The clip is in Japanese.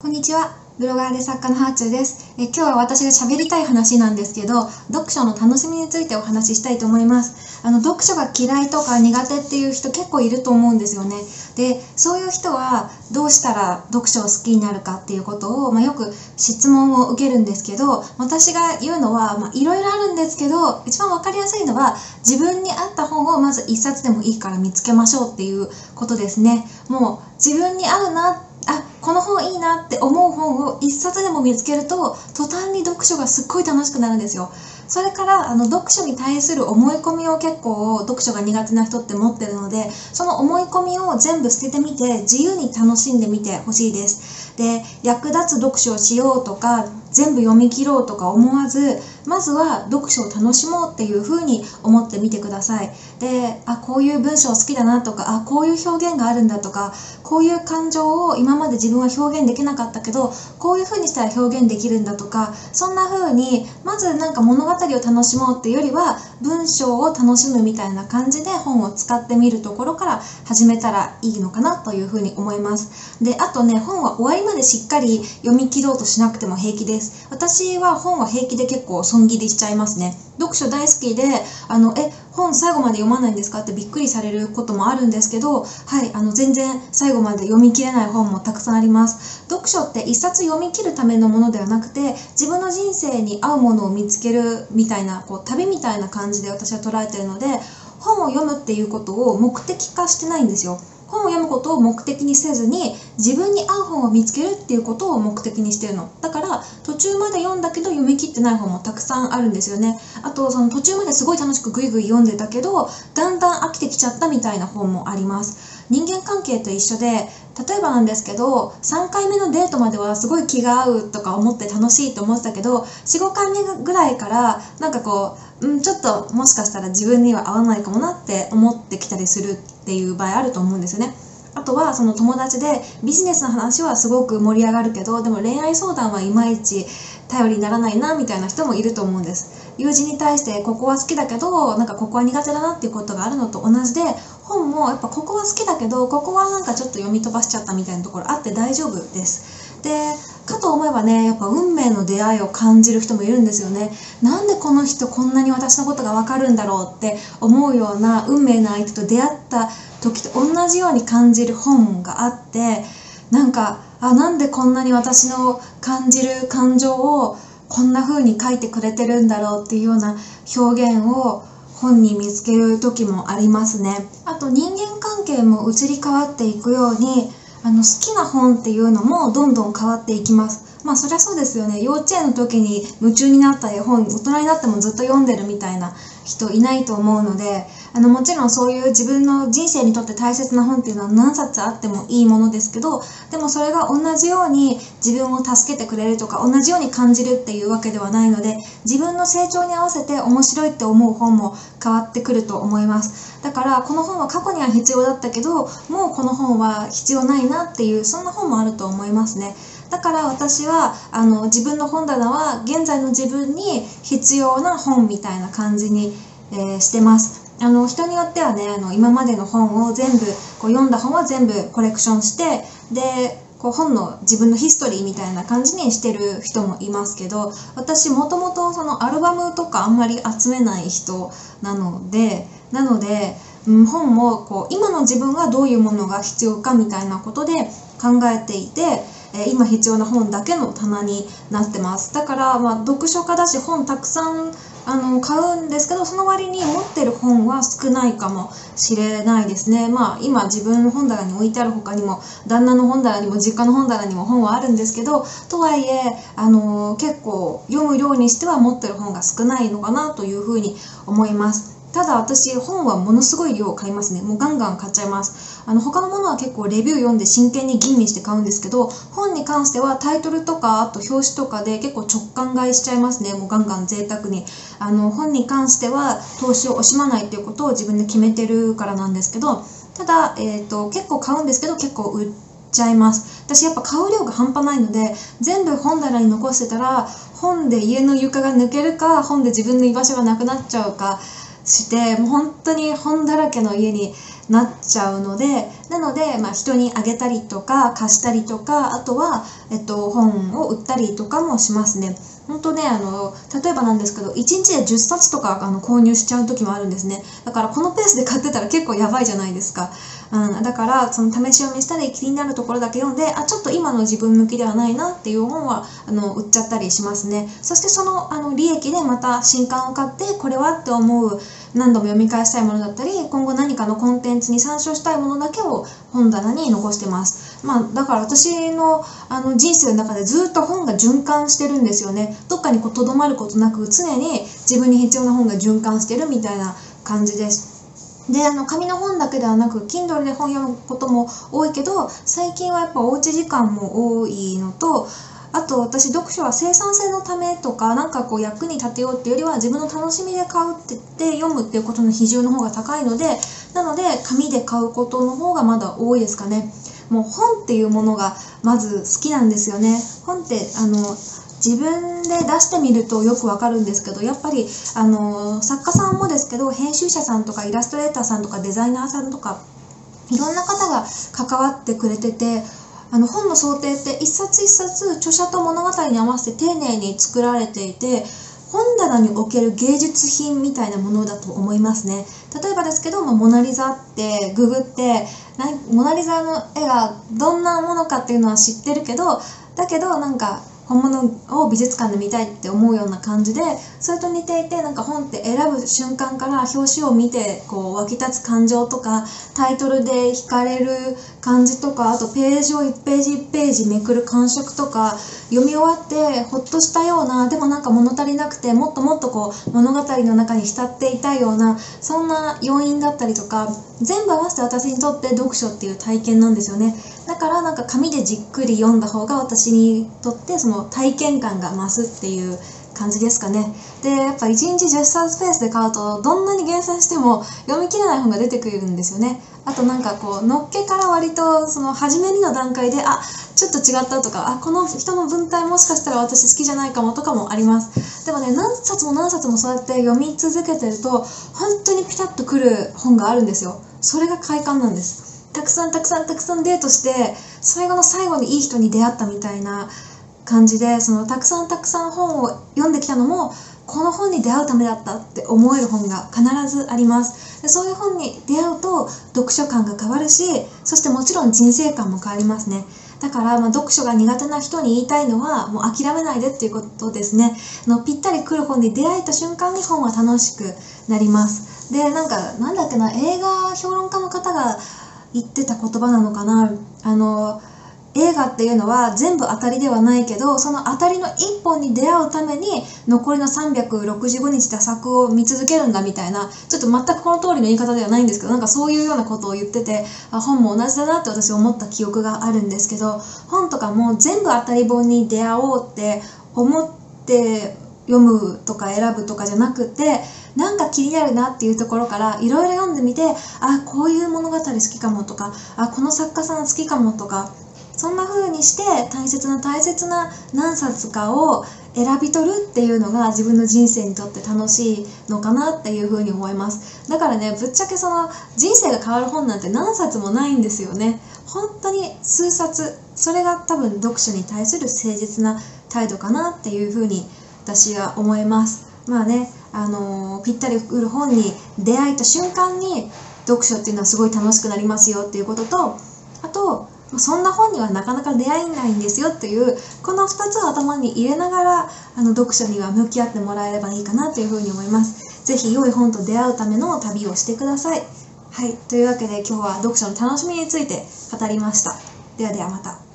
こんにちは。ブロガーで作家のハーチューです。え今日は私が喋りたい話なんですけど、読書の楽しみについてお話ししたいと思います。あの、読書が嫌いとか苦手っていう人結構いると思うんですよね。で、そういう人はどうしたら読書を好きになるかっていうことを、まあ、よく質問を受けるんですけど、私が言うのは、まあ、いろいろあるんですけど、一番わかりやすいのは、自分に合った本をまず一冊でもいいから見つけましょうっていうことですね。もう自分に合うなあこの本いいなって思う本を一冊でも見つけると途端に読書がすっごい楽しくなるんですよ。それからあの読書に対する思い込みを結構読書が苦手な人って持ってるのでその思い込みを全部捨ててみて自由に楽しんでみてほしいです。で役立つ読書をしようとか全部読み切ろうとか思わずまずは読書を楽しもうっていう風に思ってみてください。であこういう文章好きだなとかあこういう表現があるんだとかこういう感情を今まで自分は表現できなかったけどこういう風にしたら表現できるんだとかそんな風にまずなんか物語を楽しもうっていうよりは文章を楽しむみたいな感じで本を使ってみるところから始めたらいいのかなという風に思います。であとね本は終わりまでしっかり読み切ろうとしなくても平気です。です。私は本は平気で結構損切りしちゃいますね。読書大好きであのえ本最後まで読まないんですかってびっくりされることもあるんですけどはいあの全然最後まで読み切れない本もたくさんあります。読書って一冊読み切るためのものではなくて自分の人生に合うものを見つけるみたいなこう旅みたいな感じで私は捉えてるので本を読むっていうことを目的化してないんですよ。本を読むことを目的にせずに自分に合う本を見つけるっていうことを目的にしてるの。だから途中まで読んだけど読み切ってない本もたくさんあるんですよねあとその途中まですごい楽しくグイグイ読んでたけどだんだん飽きてきちゃったみたいな本もあります人間関係と一緒で例えばなんですけど3回目のデートまではすごい気が合うとか思って楽しいと思ってたけど45回目ぐらいからなんかこううん、ちょっともしかしたら自分には合わないかもなって思ってきたりするっていう場合あると思うんですよね。あとはその友達でビジネスの話はすごく盛り上がるけどでも恋愛相談はいまいち頼りにならないなみたいな人もいると思うんです。友人に対してここは好きだけどなんかここは苦手だなっていうことがあるのと同じで本もやっぱここは好きだけどここはなんかちょっと読み飛ばしちゃったみたいなところあって大丈夫です。でかと思えばねやっぱ運命の出会いを感じる人もいるんですよね。なんでこの人こんなに私のことがわかるんだろうって思うような運命の相手と出会った時と同じように感じる本があってなんかあなんでこんなに私の感じる感情をこんな風に書いてくれてるんだろうっていうような表現を本に見つける時もありますね。あと人間関係も移り変わっていくようにあの好きな本っていうのもどんどん変わっていきます。まあそりゃそうですよね。幼稚園の時に夢中になった絵本大人になってもずっと読んでるみたいな人いないと思うのであのもちろんそういう自分の人生にとって大切な本っていうのは何冊あってもいいものですけどでもそれが同じように自分を助けてくれるとか同じように感じるっていうわけではないので自分の成長に合わせて面白いって思う本も変わってくると思います。だからこの本は過去には必要だったけどもうこの本は必要ないなっていうそんな本もあると思いますね。だから私はあの自分の本棚は現在の自分に必要な本みたいな感じに、えーしてます。あの人によってはねあの今までの本を全部こう読んだ本は全部コレクションしてでこう本の自分のヒストリーみたいな感じにしてる人もいますけど私もともとそのアルバムとかあんまり集めない人なのでなので、うん、本もこう今の自分はどういうものが必要かみたいなことで考えていてえー今必要な本だけの棚になってます。だから、まあ、読書家だし本たくさんあの買うんですけどその割に持ってる本は少ないかもしれないですね。まあ今自分の本棚に置いてある他にも旦那の本棚にも実家の本棚にも本はあるんですけどとはいえあの結構読む量にしては持ってる本が少ないのかなというふうに思います。ただ私本はものすごい量買いますね。もうガンガン買っちゃいます。あの他のものは結構レビュー読んで真剣に吟味して買うんですけど本に関してはタイトルとかあと表紙とかで結構直感買いしちゃいますね。もうガンガン贅沢に。あの本に関しては投資を惜しまないっていうことを自分で決めてるからなんですけどただ、えー、と結構買うんですけど結構売っちゃいます。私やっぱ買う量が半端ないので全部本棚に残してたら本で家の床が抜けるか本で自分の居場所がなくなっちゃうかしてもう本当に本だらけの家になっちゃうのでなので、まあ、人にあげたりとか貸したりとかあとは、えっと、本を売ったりとかもしますね。本当ねあの例えばなんですけど1日で10冊とかあの購入しちゃう時もあるんですねだからこのペースで買ってたら結構やばいじゃないですか、うん、だからその試し読みしたり気になるところだけ読んであちょっと今の自分向きではないなっていう本はあの売っちゃったりしますね。そしてそのあの利益でまた新刊を買ってこれはって思う何度も読み返したいものだったり今後何かのコンテンツに参照したいものだけを本棚に残してます。まあだから私のあの人生の中でずっと本が循環してるんですよね。どっかにとどまることなく常に自分に必要な本が循環してるみたいな感じです。であの紙の本だけではなく Kindle で本読むことも多いけど最近はやっぱおうち時間も多いのとあと私読書は生産性のためとかなんかこう役に立てようっていうよりは自分の楽しみで買うって言って読むっていうことの比重の方が高いのでなので紙で買うことの方がまだ多いですかね。もう本っていうものがまず好きなんですよね。本ってあの自分で出してみるとよくわかるんですけどやっぱりあの作家さんもですけど編集者さんとかイラストレーターさんとかデザイナーさんとかいろんな方が関わってくれててあの本の想定って一冊一冊著者と物語に合わせて丁寧に作られていて本棚における芸術品みたいなものだと思いますね。例えばですけど、まモナ・リザってググってモナ・リザの絵がどんなものかっていうのは知ってるけどだけどなんか本物を美術館で見たいって思うような感じでそれと似ていてなんか本って選ぶ瞬間から表紙を見てこう湧き立つ感情とかタイトルで惹かれる感じとかあとページを1ページ1ページめくる感触とか読み終わってほっとしたようなでもなんか物足りなくてもっともっとこう物語の中に浸っていたようなそんな要因だったりとか全部合わせて私にとって読書っていう体験なんですよね。だからなんか紙でじっくり読んだ方が私にとってその体験感が増すっていう感じですかね。でやっぱ1日10冊ペースで買うとどんなに厳選しても読み切れない本が出てくるんですよね。あとなんかこうのっけから割とその初めにの段階であちょっと違ったとかあこの人の文体もしかしたら私好きじゃないかもとかもあります。でもね何冊も何冊もそうやって読み続けてると本当にピタッとくる本があるんですよ。それが快感なんです。たくさんたくさんたくさんデートして最後の最後にいい人に出会ったみたいな感じでそのたくさんたくさん本を読んできたのもこの本に出会うためだったって思える本が必ずあります。でそういう本に出会うと読書感が変わるしそしてもちろん人生観も変わりますね。だから、まあ、読書が苦手な人に言いたいのはもう諦めないでっていうことですね。のぴったり来る本に出会えた瞬間に本は楽しくなります。でなんかなんだっけな映画評論家の方が言ってた言葉なのかな。あの映画っていうのは全部当たりではないけどその当たりの1本に出会うために残りの365日で作を見続けるんだみたいなちょっと全くこの通りの言い方ではないんですけどなんかそういうようなことを言っててあ本も同じだなって私思った記憶があるんですけど本とかも全部当たり本に出会おうって思って読むとか選ぶとかじゃなくてなんか気になるなっていうところからいろいろ読んでみてあこういう物語好きかもとかあこの作家さん好きかもとかそんな風にして大切な大切な何冊かを選び取るっていうのが自分の人生にとって楽しいのかなっていう風に思います。だからねぶっちゃけその人生が変わる本なんて何冊もないんですよね。本当に数冊それが多分読書に対する誠実な態度かなっていう風に私は思います。まあねあのー、ぴったりくる本に出会えた瞬間に読書っていうのはすごい楽しくなりますよっていうこととあとそんな本にはなかなか出会えないんですよというこの2つを頭に入れながらあの読書には向き合ってもらえればいいかなというふうに思います。ぜひ良い本と出会うための旅をしてください。はい、というわけで今日は読書の楽しみについて語りました。ではではまた。